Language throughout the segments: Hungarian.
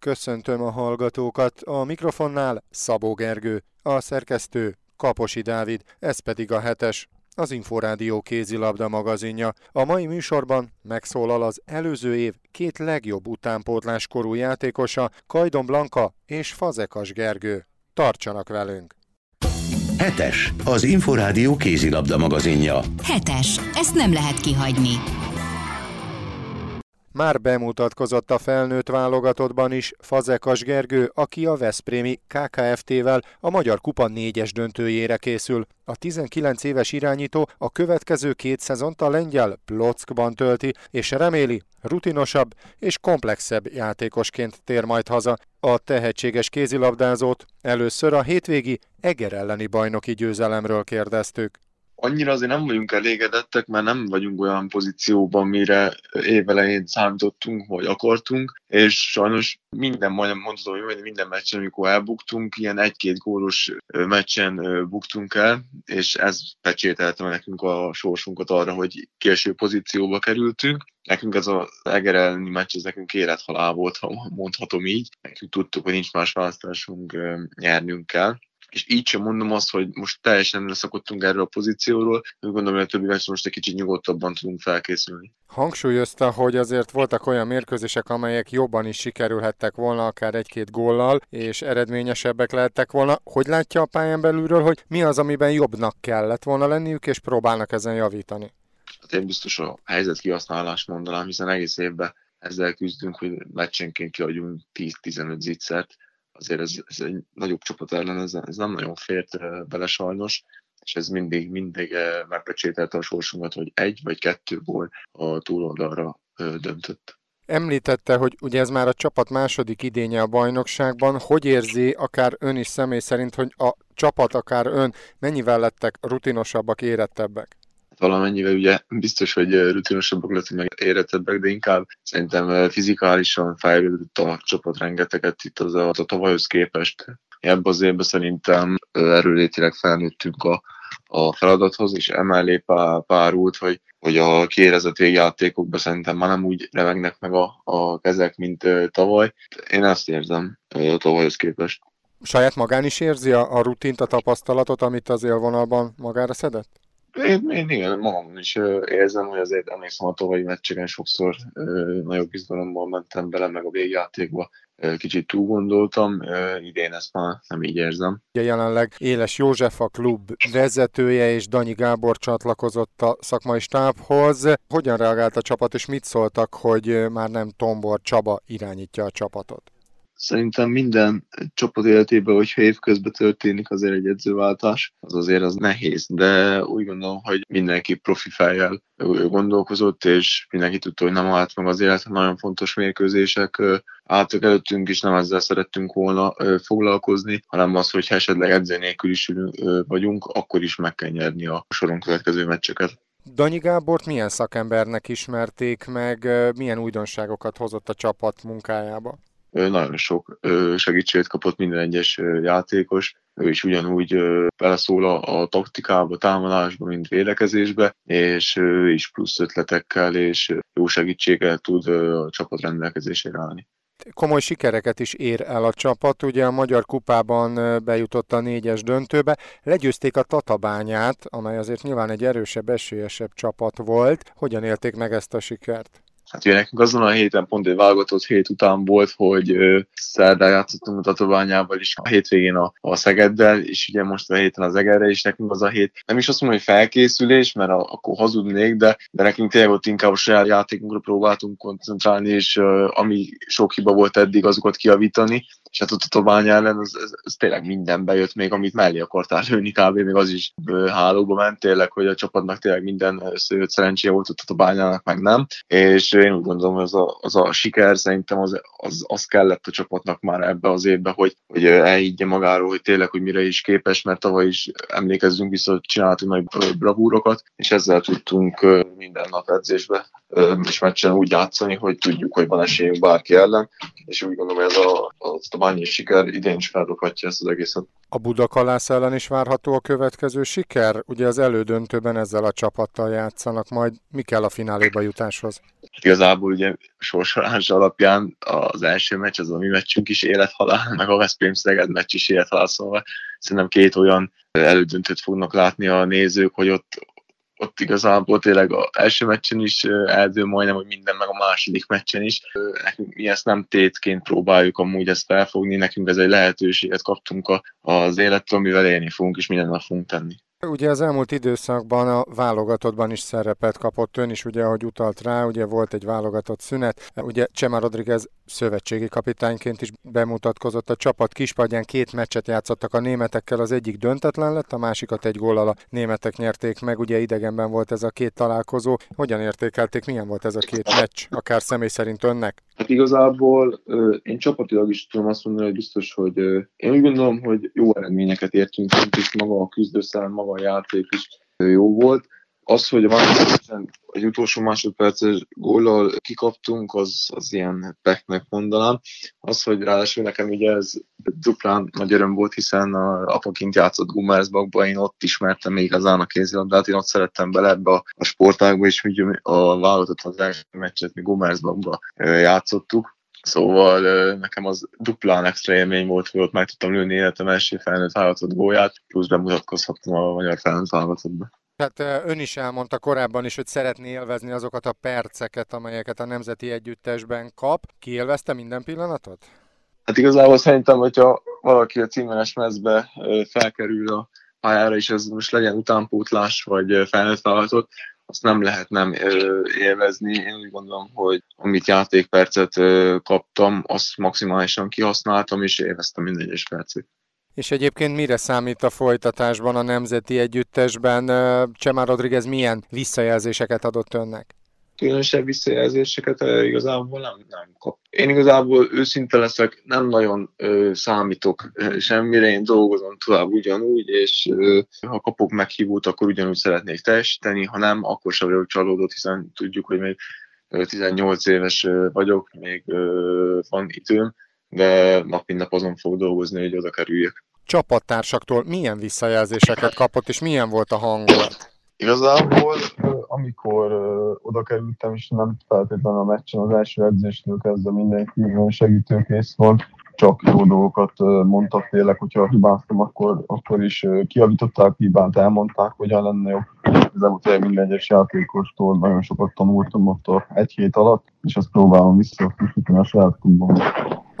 Köszöntöm a hallgatókat, a mikrofonnál Szabó Gergő, a szerkesztő Kaposi Dávid, ez pedig a hetes, az Inforádió kézilabda magazinja. A mai műsorban megszólal az előző év két legjobb utánpótlás korú játékosa, Kajdon Blanka és Fazekas Gergő. Tartsanak velünk! Hetes, az Inforádió kézilabda magazinja. Hetes, ezt nem lehet kihagyni. Már bemutatkozott a felnőtt válogatottban is Fazekas Gergő, aki a Veszprémi KKFT-vel a Magyar Kupa négyes döntőjére készül. A 19 éves irányító a következő két szezont a lengyel Plockban tölti, és reméli, rutinosabb és komplexebb játékosként tér majd haza. A tehetséges kézilabdázót először a hétvégi Eger elleni bajnoki győzelemről kérdeztük annyira azért nem vagyunk elégedettek, mert nem vagyunk olyan pozícióban, mire évelején számítottunk, vagy akartunk, és sajnos minden, majdnem mondhatom, hogy minden meccsen, amikor elbuktunk, ilyen egy-két gólos meccsen buktunk el, és ez pecsételte nekünk a sorsunkat arra, hogy késő pozícióba kerültünk. Nekünk ez az Eger elleni meccs, ez nekünk élethalál volt, ha mondhatom így. Nekünk tudtuk, hogy nincs más választásunk, nyernünk kell és így sem mondom azt, hogy most teljesen leszakottunk erről a pozícióról, úgy gondolom, hogy a többi meccs most egy kicsit nyugodtabban tudunk felkészülni. Hangsúlyozta, hogy azért voltak olyan mérkőzések, amelyek jobban is sikerülhettek volna, akár egy-két góllal, és eredményesebbek lehettek volna. Hogy látja a pályán belülről, hogy mi az, amiben jobbnak kellett volna lenniük, és próbálnak ezen javítani? Hát én biztos a helyzet kihasználást mondanám, hiszen egész évben ezzel küzdünk, hogy meccsenként kiadjunk 10-15 zicsert, azért ez, ez egy nagyobb csapat ellen, ez, ez nem nagyon fért bele sajnos, és ez mindig, mindig megpecsételte a sorsunkat, hogy egy vagy kettő gól a túloldalra döntött. Említette, hogy ugye ez már a csapat második idénye a bajnokságban. Hogy érzi akár ön is személy szerint, hogy a csapat, akár ön mennyivel lettek rutinosabbak, érettebbek? Valamennyivel ugye biztos, hogy rutinosabbak lettünk, meg érettebbek, de inkább szerintem fizikálisan fejlődött a csapat rengeteget itt az a, a tavalyhoz képest. Ebben az évben szerintem erőlétileg felnőttünk a, a feladathoz, és emellé pár, párult, hogy, hogy a kiérezett végjátékokban szerintem már nem úgy remegnek meg a, a kezek, mint tavaly. Én ezt érzem a tavalyhoz képest. Saját magán is érzi a, a rutint, a tapasztalatot, amit az élvonalban magára szedett? Én, én igen, magam is érzem, hogy azért emlékszem a tavalyi meccseken sokszor nagyobb izgalommal mentem bele, meg a végjátékba kicsit túl gondoltam, idén ezt már nem így érzem. Ugye jelenleg Éles József a klub vezetője és Danyi Gábor csatlakozott a szakmai stábhoz. Hogyan reagált a csapat, és mit szóltak, hogy már nem Tombor Csaba irányítja a csapatot? Szerintem minden csapat életében, hogyha évközben történik azért egy edzőváltás, az azért az nehéz, de úgy gondolom, hogy mindenki profi fejjel gondolkozott, és mindenki tudta, hogy nem állt meg az élet, nagyon fontos mérkőzések álltak előttünk, és nem ezzel szerettünk volna foglalkozni, hanem az, hogy esetleg edző nélkül is vagyunk, akkor is meg kell nyerni a soron következő meccseket. Danyi Gábort milyen szakembernek ismerték meg, milyen újdonságokat hozott a csapat munkájába? Nagyon sok segítséget kapott minden egyes játékos, ő is ugyanúgy beleszól a, a taktikába, támadásba, mint védekezésbe, és ő is plusz ötletekkel és jó segítséggel tud a csapat rendelkezésére állni komoly sikereket is ér el a csapat. Ugye a Magyar Kupában bejutott a négyes döntőbe, legyőzték a Tatabányát, amely azért nyilván egy erősebb, esélyesebb csapat volt. Hogyan élték meg ezt a sikert? Hát ugye nekünk azon a héten pont egy válogatott hét után volt, hogy szerdán játszottunk a Tatabányával is, a hétvégén a, a Szegeddel, és ugye most a héten az Egerre is nekünk az a hét. Nem is azt mondom, hogy felkészülés, mert a, akkor hazudnék, de, de nekünk tényleg ott inkább a saját játékunkra próbáltunk koncentrálni, és uh, ami sok hiba volt eddig, azokat kiavítani, és hát ott a Tatabány ellen az, az, az, tényleg minden bejött, még amit mellé akartál lőni, kb. még az is hálóba ment, tényleg, hogy a csapatnak tényleg minden összejött szerencséje volt, ott a Tatabányának meg nem, és én úgy gondolom, hogy az a, az a siker szerintem az, az, az kellett a csapatnak már ebbe az évbe, hogy, hogy elhiggye magáról, hogy tényleg, hogy mire is képes, mert tavaly is emlékezzünk vissza, hogy csináltunk nagy bravúrokat, és ezzel tudtunk minden nap edzésbe és meccsen úgy játszani, hogy tudjuk, hogy van esélyünk bárki ellen, és úgy gondolom, hogy ez a, azt a annyi siker idén is feldobhatja ezt az egészet. A Budakalász ellen is várható a következő siker? Ugye az elődöntőben ezzel a csapattal játszanak, majd mi kell a fináléba jutáshoz? Igazából ugye sorsolás alapján az első meccs, az a mi meccsünk is élethalál, meg a Veszprém Szeged meccs is élethalál, szóval szerintem két olyan elődöntőt fognak látni a nézők, hogy ott, ott igazából tényleg az első meccsen is eldől majdnem, hogy minden, meg a második meccsen is. Nekünk mi ezt nem tétként próbáljuk amúgy ezt felfogni, nekünk ez egy lehetőséget kaptunk az élettől, amivel élni fogunk, és minden nap fogunk tenni. Ugye az elmúlt időszakban a válogatottban is szerepet kapott ön is, ugye, ahogy utalt rá, ugye volt egy válogatott szünet. Ugye Csema Rodriguez szövetségi kapitányként is bemutatkozott a csapat kispadján, két meccset játszottak a németekkel, az egyik döntetlen lett, a másikat egy góllal a németek nyerték meg, ugye idegenben volt ez a két találkozó. Hogyan értékelték, milyen volt ez a két meccs, akár személy szerint önnek? Hát igazából én csapatilag is tudom azt mondani, hogy biztos, hogy én úgy gondolom, hogy jó eredményeket értünk, és maga a küzdőszám, maga a játék is jó volt. Az, hogy a másodpercen egy utolsó másodperces góllal kikaptunk, az, az ilyen peknek mondanám. Az, hogy ráadásul nekem ugye ez duplán nagy öröm volt, hiszen a apaként játszott Gummersbakba, én ott ismertem még igazán a kézilabdát, én ott szerettem bele ebbe a, a sportágba, és ugye a válogatott az első meccset mi Gummersbakba játszottuk, Szóval nekem az duplán extra élmény volt, hogy ott meg tudtam lőni életem első felnőtt válogatott gólját, plusz bemutatkozhattam a magyar felnőtt válogatottba. Tehát ön is elmondta korábban is, hogy szeretné élvezni azokat a perceket, amelyeket a Nemzeti Együttesben kap. Kiélvezte minden pillanatot? Hát igazából szerintem, hogyha valaki a címeres mezbe felkerül a pályára, és ez most legyen utánpótlás, vagy felnőtt vállalatot, azt nem lehet nem élvezni. Én úgy gondolom, hogy amit játékpercet kaptam, azt maximálisan kihasználtam, és élveztem minden egyes percet. És egyébként mire számít a folytatásban a Nemzeti Együttesben? Csemár Rodriguez milyen visszajelzéseket adott önnek? különösebb visszajelzéseket igazából nem, nem kap. Én igazából őszinte leszek, nem nagyon ö, számítok semmire, én dolgozom tovább ugyanúgy, és ö, ha kapok meghívót, akkor ugyanúgy szeretnék teljesíteni, ha nem, akkor sem vagyok csalódott, hiszen tudjuk, hogy még 18 éves vagyok, még ö, van időm, de nap mint nap azon fog dolgozni, hogy oda kerüljek. Csapattársaktól milyen visszajelzéseket kapott, és milyen volt a hangulat? Igazából, amikor oda kerültem, és nem feltétlenül a meccsen, az első edzésnél kezdve mindenki segítőkész volt, csak jó dolgokat mondtak tényleg, hogyha hibáztam, akkor, akkor is kiavították hibát, elmondták, hogy lenne jobb. Ez minden egyes játékostól nagyon sokat tanultam ott a egy hét alatt, és ezt próbálom visszafűsíteni a saját klubban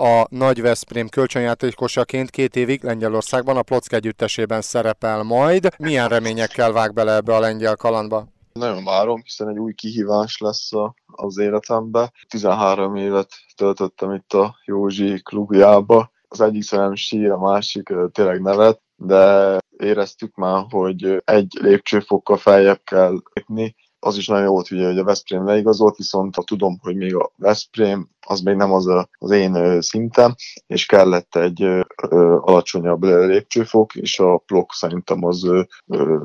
a Nagy Veszprém kölcsönjátékosaként két évig Lengyelországban a Plock együttesében szerepel majd. Milyen reményekkel vág bele ebbe a lengyel kalandba? Nagyon várom, hiszen egy új kihívás lesz az életembe. 13 évet töltöttem itt a Józsi klubjába. Az egyik szerem sír, a másik tényleg nevet, de éreztük már, hogy egy lépcsőfokkal feljebb kell lépni, az is nagyon jó volt, ugye, hogy a Veszprém leigazolt, viszont ha tudom, hogy még a Veszprém az még nem az a, az én szintem, és kellett egy ö, alacsonyabb lépcsőfok, és a plok szerintem az ö,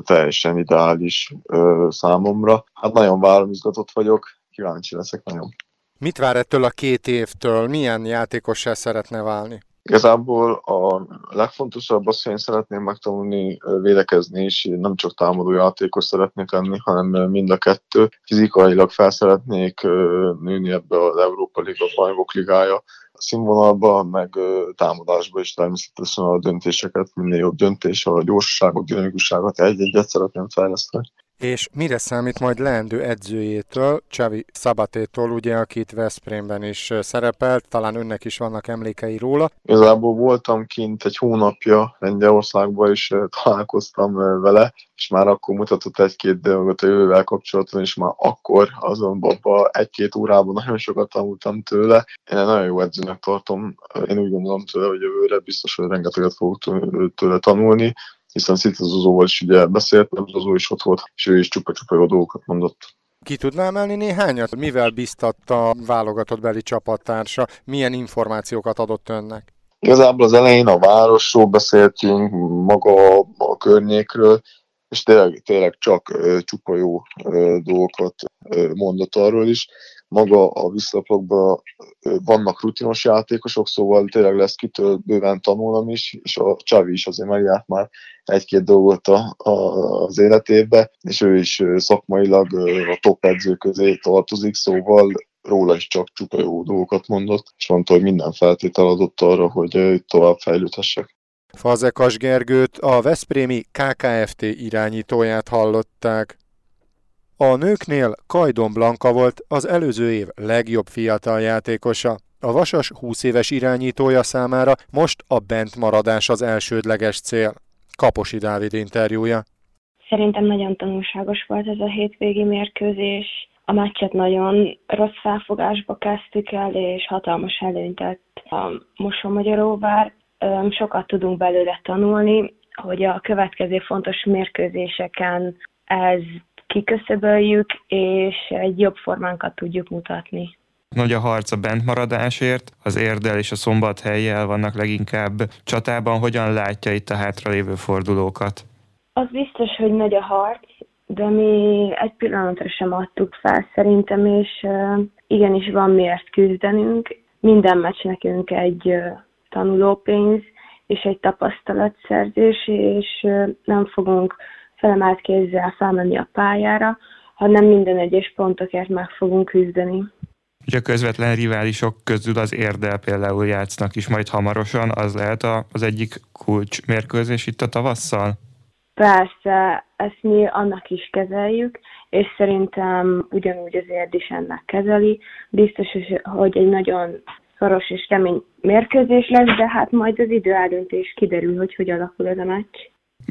teljesen ideális ö, számomra. Hát nagyon várom, izgatott vagyok, kíváncsi leszek nagyon. Mit vár ettől a két évtől? Milyen játékossá szeretne válni? Igazából a legfontosabb az, hogy én szeretném megtanulni védekezni, és nem csak támadó játékos szeretnék lenni, hanem mind a kettő. Fizikailag fel szeretnék nőni ebbe az Európa Liga, Bajnok Ligája színvonalba, meg támadásba is természetesen a döntéseket, minél jobb döntés, a gyorsaságot, dinamikusságot egy-egyet szeretném fejleszteni. És mire számít majd leendő edzőjétől, Csavi Szabatétól, ugye, akit Veszprémben is szerepelt, talán önnek is vannak emlékei róla. Igazából voltam kint egy hónapja Lengyelországban, és találkoztam vele, és már akkor mutatott egy-két dolgot a jövővel kapcsolatban, és már akkor azonban egy-két órában nagyon sokat tanultam tőle. Én nagyon jó edzőnek tartom, én úgy gondolom tőle, hogy jövőre biztos, hogy rengeteget fogok tőle tanulni, hiszen Szita Zozóval is ugye beszéltem, Zozó is ott volt, és ő is csupa-csupa jó dolgokat mondott. Ki tudná emelni néhányat? Mivel biztatta a válogatott beli csapattársa? Milyen információkat adott önnek? Igazából az elején a városról beszéltünk, maga a környékről, és tényleg, tényleg csak csupa jó dolgokat mondott arról is. Maga a visszaplokban vannak rutinos játékosok, szóval tényleg lesz kitől bőven tanulnom is, és a Csavi is azért megjárt már egy-két dolgot a, a, az életébe, és ő is szakmailag a top edző közé tartozik, szóval róla is csak csupa jó dolgokat mondott, és mondta, hogy minden feltétel adott arra, hogy tovább fejlődhessek. Fazekas Gergőt, a Veszprémi KKFT irányítóját hallották. A nőknél Kajdon Blanka volt az előző év legjobb fiatal játékosa. A Vasas 20 éves irányítója számára most a bent maradás az elsődleges cél. Kaposi Dávid interjúja. Szerintem nagyon tanulságos volt ez a hétvégi mérkőzés. A meccset nagyon rossz felfogásba kezdtük el, és hatalmas előnyt tett a Mosonmagyaróvár. Sokat tudunk belőle tanulni, hogy a következő fontos mérkőzéseken ez kiköszöböljük, és egy jobb formánkat tudjuk mutatni. Nagy a harc a bentmaradásért, az Érdel és a Szombathelyjel vannak leginkább csatában. Hogyan látja itt a hátralévő fordulókat? Az biztos, hogy nagy a harc, de mi egy pillanatra sem adtuk fel szerintem, és igenis van miért küzdenünk. Minden meccs nekünk egy tanulópénz, és egy tapasztalatszerzés, és nem fogunk felemelt kézzel felmenni a pályára, hanem minden egyes pontokért meg fogunk küzdeni. Ugye a közvetlen riválisok közül az Érdel például játsznak is majd hamarosan, az lehet a, az egyik kulcs mérkőzés itt a tavasszal? Persze, ezt mi annak is kezeljük, és szerintem ugyanúgy az érd is ennek kezeli. Biztos, hogy egy nagyon szoros és kemény mérkőzés lesz, de hát majd az idő eldöntés kiderül, hogy hogy alakul ez a meccs.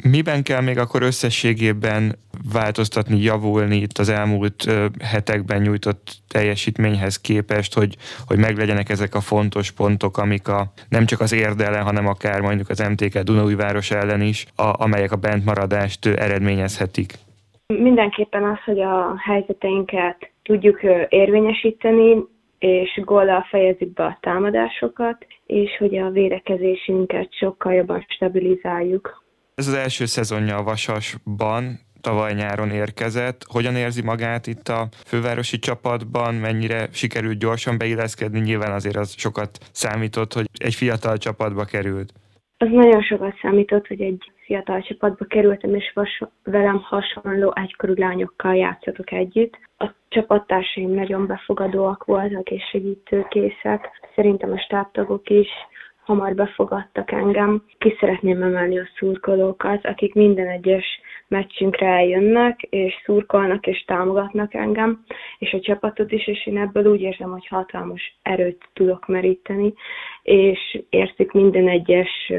Miben kell még akkor összességében változtatni, javulni itt az elmúlt hetekben nyújtott teljesítményhez képest, hogy, hogy meglegyenek ezek a fontos pontok, amik a, nem csak az érdele, hanem akár mondjuk az MTK Dunaújváros ellen is, a, amelyek a bentmaradást eredményezhetik? Mindenképpen az, hogy a helyzeteinket tudjuk érvényesíteni, és góllal fejezzük be a támadásokat, és hogy a védekezésünket sokkal jobban stabilizáljuk. Ez az első szezonja a Vasasban, tavaly nyáron érkezett. Hogyan érzi magát itt a fővárosi csapatban, mennyire sikerült gyorsan beilleszkedni? Nyilván azért az sokat számított, hogy egy fiatal csapatba került. Az nagyon sokat számított, hogy egy fiatal csapatba kerültem, és vas- velem hasonló egykorú lányokkal játszatok együtt. A csapattársaim nagyon befogadóak voltak és segítőkészek. Szerintem a stábtagok is hamar befogadtak engem. Ki szeretném emelni a szurkolókat, akik minden egyes meccsünkre eljönnek, és szurkolnak, és támogatnak engem, és a csapatot is, és én ebből úgy érzem, hogy hatalmas erőt tudok meríteni, és érzik minden egyes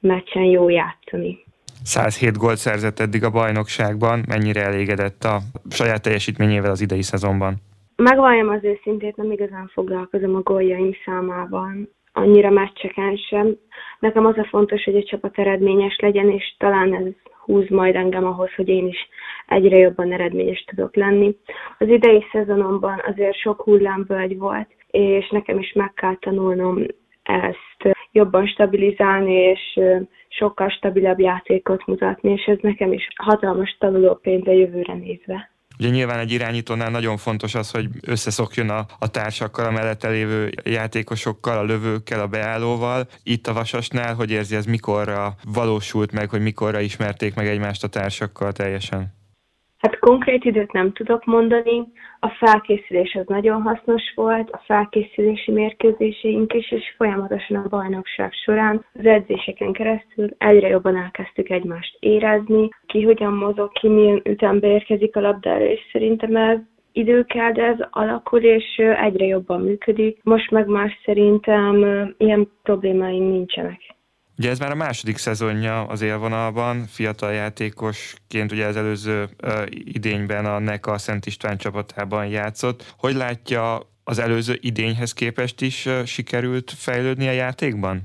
meccsen jó játszani. 107 gólt szerzett eddig a bajnokságban, mennyire elégedett a saját teljesítményével az idei szezonban? Megvalljam az őszintét, nem igazán foglalkozom a góljaim számában annyira meccseken sem. Nekem az a fontos, hogy a csapat eredményes legyen, és talán ez húz majd engem ahhoz, hogy én is egyre jobban eredményes tudok lenni. Az idei szezonomban azért sok hullámvölgy volt, és nekem is meg kell tanulnom ezt jobban stabilizálni, és sokkal stabilabb játékot mutatni, és ez nekem is hatalmas tanulópénz a jövőre nézve. Ugye nyilván egy irányítónál nagyon fontos az, hogy összeszokjon a, a társakkal, a mellette lévő játékosokkal, a lövőkkel, a beállóval. Itt a Vasasnál, hogy érzi ez mikorra valósult meg, hogy mikorra ismerték meg egymást a társakkal teljesen? Hát konkrét időt nem tudok mondani. A felkészülés az nagyon hasznos volt, a felkészülési mérkőzéseink is, és folyamatosan a bajnokság során az edzéseken keresztül egyre jobban elkezdtük egymást érezni, ki hogyan mozog, ki milyen ütembe érkezik a labdára, és szerintem ez idő kell, de ez alakul, és egyre jobban működik. Most meg már szerintem ilyen problémáink nincsenek. Ugye ez már a második szezonja az élvonalban, fiatal játékosként ugye az előző uh, idényben a NECA Szent István csapatában játszott. Hogy látja az előző idényhez képest is uh, sikerült fejlődni a játékban?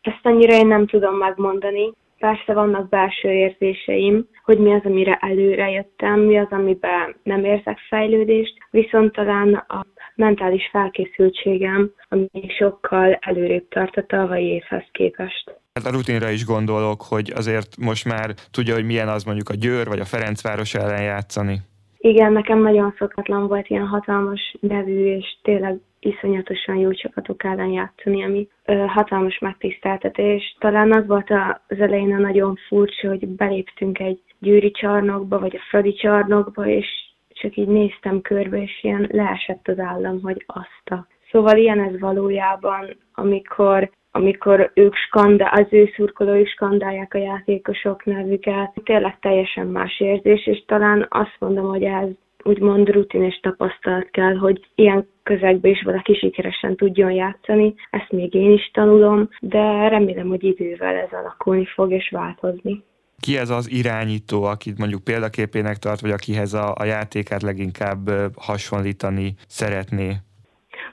Ezt annyira én nem tudom megmondani. Persze vannak belső érzéseim, hogy mi az, amire előre jöttem, mi az, amiben nem érzek fejlődést, viszont talán a mentális felkészültségem, ami sokkal előrébb tart a tavalyi évhez képest. Hát a rutinra is gondolok, hogy azért most már tudja, hogy milyen az mondjuk a Győr vagy a Ferencváros ellen játszani. Igen, nekem nagyon szokatlan volt ilyen hatalmas nevű és tényleg iszonyatosan jó csapatok ellen játszani, ami ö, hatalmas megtiszteltetés. Talán az volt az elején a nagyon furcsa, hogy beléptünk egy gyűri csarnokba, vagy a Fradi csarnokba, és csak így néztem körbe, és ilyen leesett az állam, hogy azt a... Szóval ilyen ez valójában, amikor amikor ők skandál, az ő szurkolóik skandálják a játékosok nevüket. Tényleg teljesen más érzés, és talán azt mondom, hogy ez úgymond rutin és tapasztalat kell, hogy ilyen közegben is valaki sikeresen tudjon játszani. Ezt még én is tanulom, de remélem, hogy idővel ez alakulni fog és változni. Ki ez az irányító, akit mondjuk példaképének tart, vagy akihez a, a játékát leginkább hasonlítani szeretné?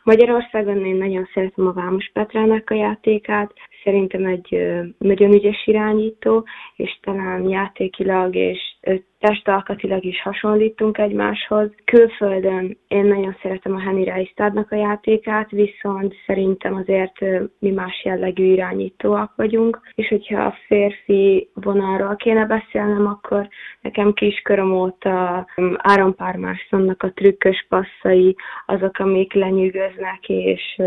Magyarországon én nagyon szeretem a Vámos Petrának a játékát, szerintem egy nagyon ügyes irányító, és talán játékilag és testalkatilag is hasonlítunk egymáshoz. Külföldön én nagyon szeretem a Henny Reistadnak a játékát, viszont szerintem azért mi más jellegű irányítóak vagyunk, és hogyha a férfi vonalról kéne beszélnem, akkor nekem kiskorom óta Áron Pármászonnak a trükkös passzai, azok, amik lenyűgöznek, és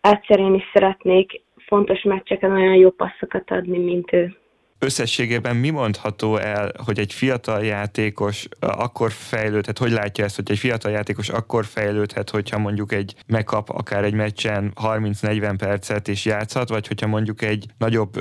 egyszer én is szeretnék fontos meccseken olyan jó passzokat adni, mint ő. Összességében mi mondható el, hogy egy fiatal játékos akkor fejlődhet, hogy látja ezt, hogy egy fiatal játékos akkor fejlődhet, hogyha mondjuk egy megkap akár egy meccsen 30-40 percet és játszhat, vagy hogyha mondjuk egy nagyobb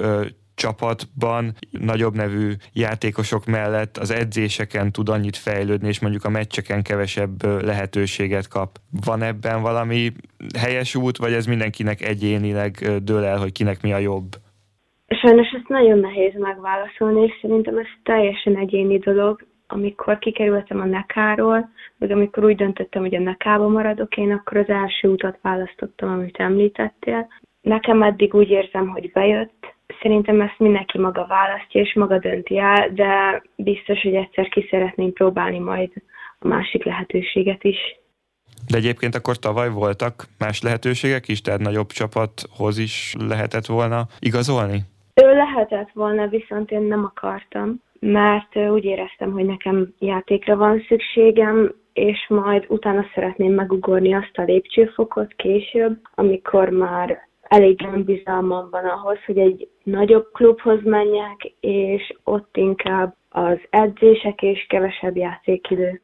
csapatban nagyobb nevű játékosok mellett az edzéseken tud annyit fejlődni, és mondjuk a meccseken kevesebb lehetőséget kap. Van ebben valami helyes út, vagy ez mindenkinek egyénileg dől el, hogy kinek mi a jobb? Sajnos ezt nagyon nehéz megválaszolni, és szerintem ez teljesen egyéni dolog. Amikor kikerültem a nekáról, vagy amikor úgy döntöttem, hogy a nekába maradok én, akkor az első utat választottam, amit említettél. Nekem eddig úgy érzem, hogy bejött, Szerintem ezt mindenki maga választja és maga dönti el, de biztos, hogy egyszer ki szeretném próbálni majd a másik lehetőséget is. De egyébként akkor tavaly voltak más lehetőségek is, tehát nagyobb csapathoz is lehetett volna igazolni? Ő lehetett volna, viszont én nem akartam, mert úgy éreztem, hogy nekem játékra van szükségem, és majd utána szeretném megugorni azt a lépcsőfokot később, amikor már elég önbizalmam van ahhoz, hogy egy nagyobb klubhoz menjek, és ott inkább az edzések és kevesebb játékidő.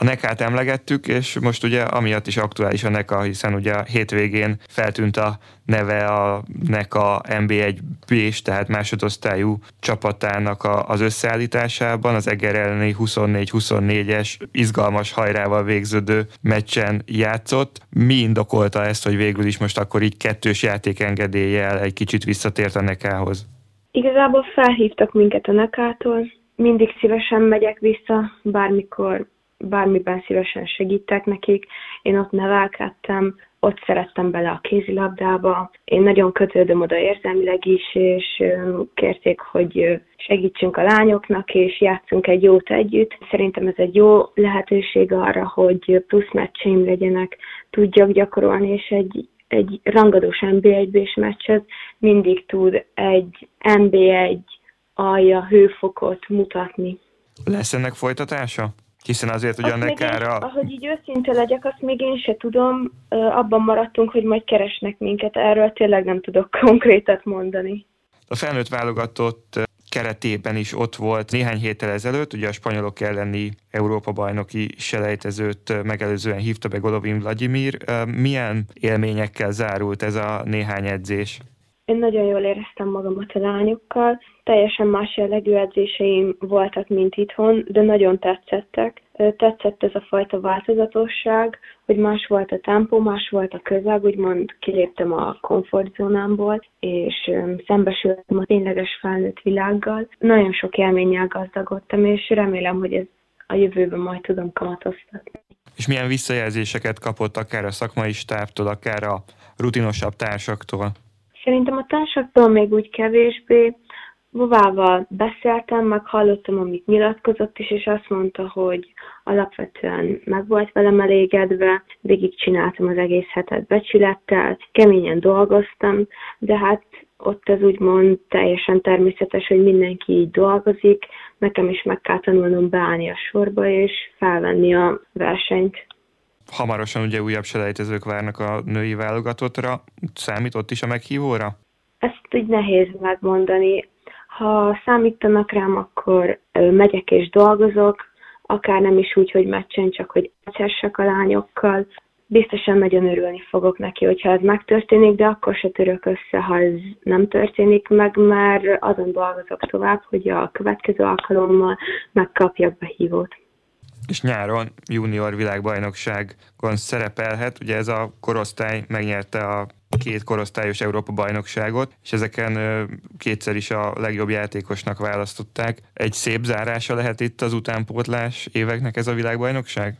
A nekát emlegettük, és most ugye amiatt is aktuális a NEKA, hiszen ugye a hétvégén feltűnt a neve a NEKA MB1 b tehát másodosztályú csapatának a, az összeállításában, az Eger elleni 24-24-es izgalmas hajrával végződő meccsen játszott. Mi indokolta ezt, hogy végül is most akkor így kettős játékengedéllyel egy kicsit visszatért a nekához? Igazából felhívtak minket a nekától, mindig szívesen megyek vissza, bármikor bármiben szívesen segítek nekik. Én ott nevelkedtem, ott szerettem bele a kézilabdába. Én nagyon kötődöm oda érzelmileg is, és kérték, hogy segítsünk a lányoknak, és játszunk egy jót együtt. Szerintem ez egy jó lehetőség arra, hogy plusz meccseim legyenek, tudjak gyakorolni, és egy, egy rangadós NB1-bés meccset mindig tud egy NB1 alja hőfokot mutatni. Lesz ennek folytatása? Hiszen azért ugye a nekára... ahogy így őszinte legyek, azt még én se tudom. Abban maradtunk, hogy majd keresnek minket. Erről tényleg nem tudok konkrétat mondani. A felnőtt válogatott keretében is ott volt néhány héttel ezelőtt, ugye a spanyolok elleni Európa-bajnoki selejtezőt megelőzően hívta be Golovin Vladimir. Milyen élményekkel zárult ez a néhány edzés? Én nagyon jól éreztem magamat a lányokkal, teljesen más jellegű edzéseim voltak, mint itthon, de nagyon tetszettek. Tetszett ez a fajta változatosság, hogy más volt a tempó, más volt a közeg, úgymond kiléptem a komfortzónámból, és szembesültem a tényleges felnőtt világgal. Nagyon sok élménnyel gazdagodtam, és remélem, hogy ez a jövőben majd tudom kamatoztatni. És milyen visszajelzéseket kapott akár a szakmai stábtól, akár a rutinosabb társaktól? Szerintem a társaktól még úgy kevésbé. Vovával beszéltem, meg hallottam, amit nyilatkozott is, és azt mondta, hogy alapvetően meg volt velem elégedve, végig csináltam az egész hetet becsülettel, keményen dolgoztam, de hát ott az úgymond teljesen természetes, hogy mindenki így dolgozik, nekem is meg kell tanulnom beállni a sorba, és felvenni a versenyt. Hamarosan ugye újabb selejtezők várnak a női válogatottra. Számított is a meghívóra? Ezt így nehéz megmondani. Ha számítanak rám, akkor megyek és dolgozok, akár nem is úgy, hogy meccsen, csak hogy meccessek a lányokkal. Biztosan nagyon örülni fogok neki, hogyha ez megtörténik, de akkor se török össze, ha ez nem történik meg, mert azon dolgozok tovább, hogy a következő alkalommal megkapjak behívót és nyáron junior világbajnokságon szerepelhet. Ugye ez a korosztály megnyerte a két korosztályos Európa bajnokságot, és ezeken kétszer is a legjobb játékosnak választották. Egy szép zárása lehet itt az utánpótlás éveknek ez a világbajnokság?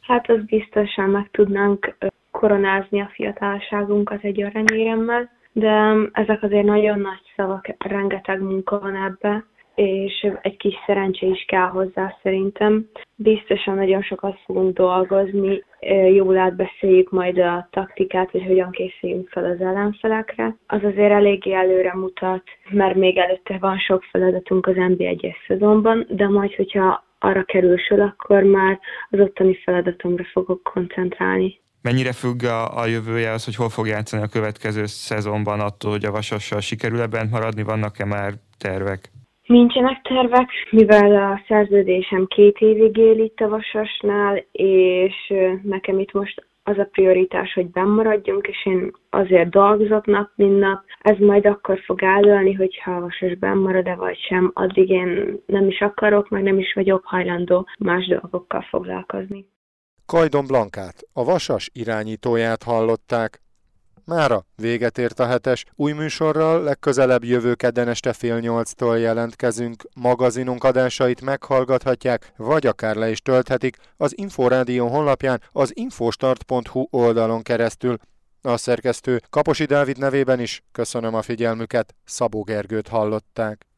Hát az biztosan meg tudnánk koronázni a fiatalságunkat egy aranyéremmel, de ezek azért nagyon nagy szavak, rengeteg munka van ebbe, és egy kis szerencse is kell hozzá szerintem. Biztosan nagyon sokat fogunk dolgozni, jól átbeszéljük majd a taktikát, hogy hogyan készüljünk fel az ellenfelekre. Az azért eléggé előre mutat, mert még előtte van sok feladatunk az NB1-es szezonban, de majd, hogyha arra kerül sor, akkor már az ottani feladatomra fogok koncentrálni. Mennyire függ a, a jövője az, hogy hol fog játszani a következő szezonban attól, hogy a Vasassal sikerül-e bent maradni, vannak-e már tervek? Nincsenek tervek, mivel a szerződésem két évig él itt a Vasasnál, és nekem itt most az a prioritás, hogy bemaradjunk, és én azért dolgozok nap, mint nap. Ez majd akkor fog eldőlni, hogyha a Vasas bemarad-e vagy sem. Addig én nem is akarok, meg nem is vagyok hajlandó más dolgokkal foglalkozni. Kajdon Blankát, a Vasas irányítóját hallották. Mára véget ért a hetes. Új műsorral legközelebb jövő kedden este fél nyolctól jelentkezünk. Magazinunk adásait meghallgathatják, vagy akár le is tölthetik az Inforádió honlapján az infostart.hu oldalon keresztül. A szerkesztő Kaposi Dávid nevében is köszönöm a figyelmüket, Szabó Gergőt hallották.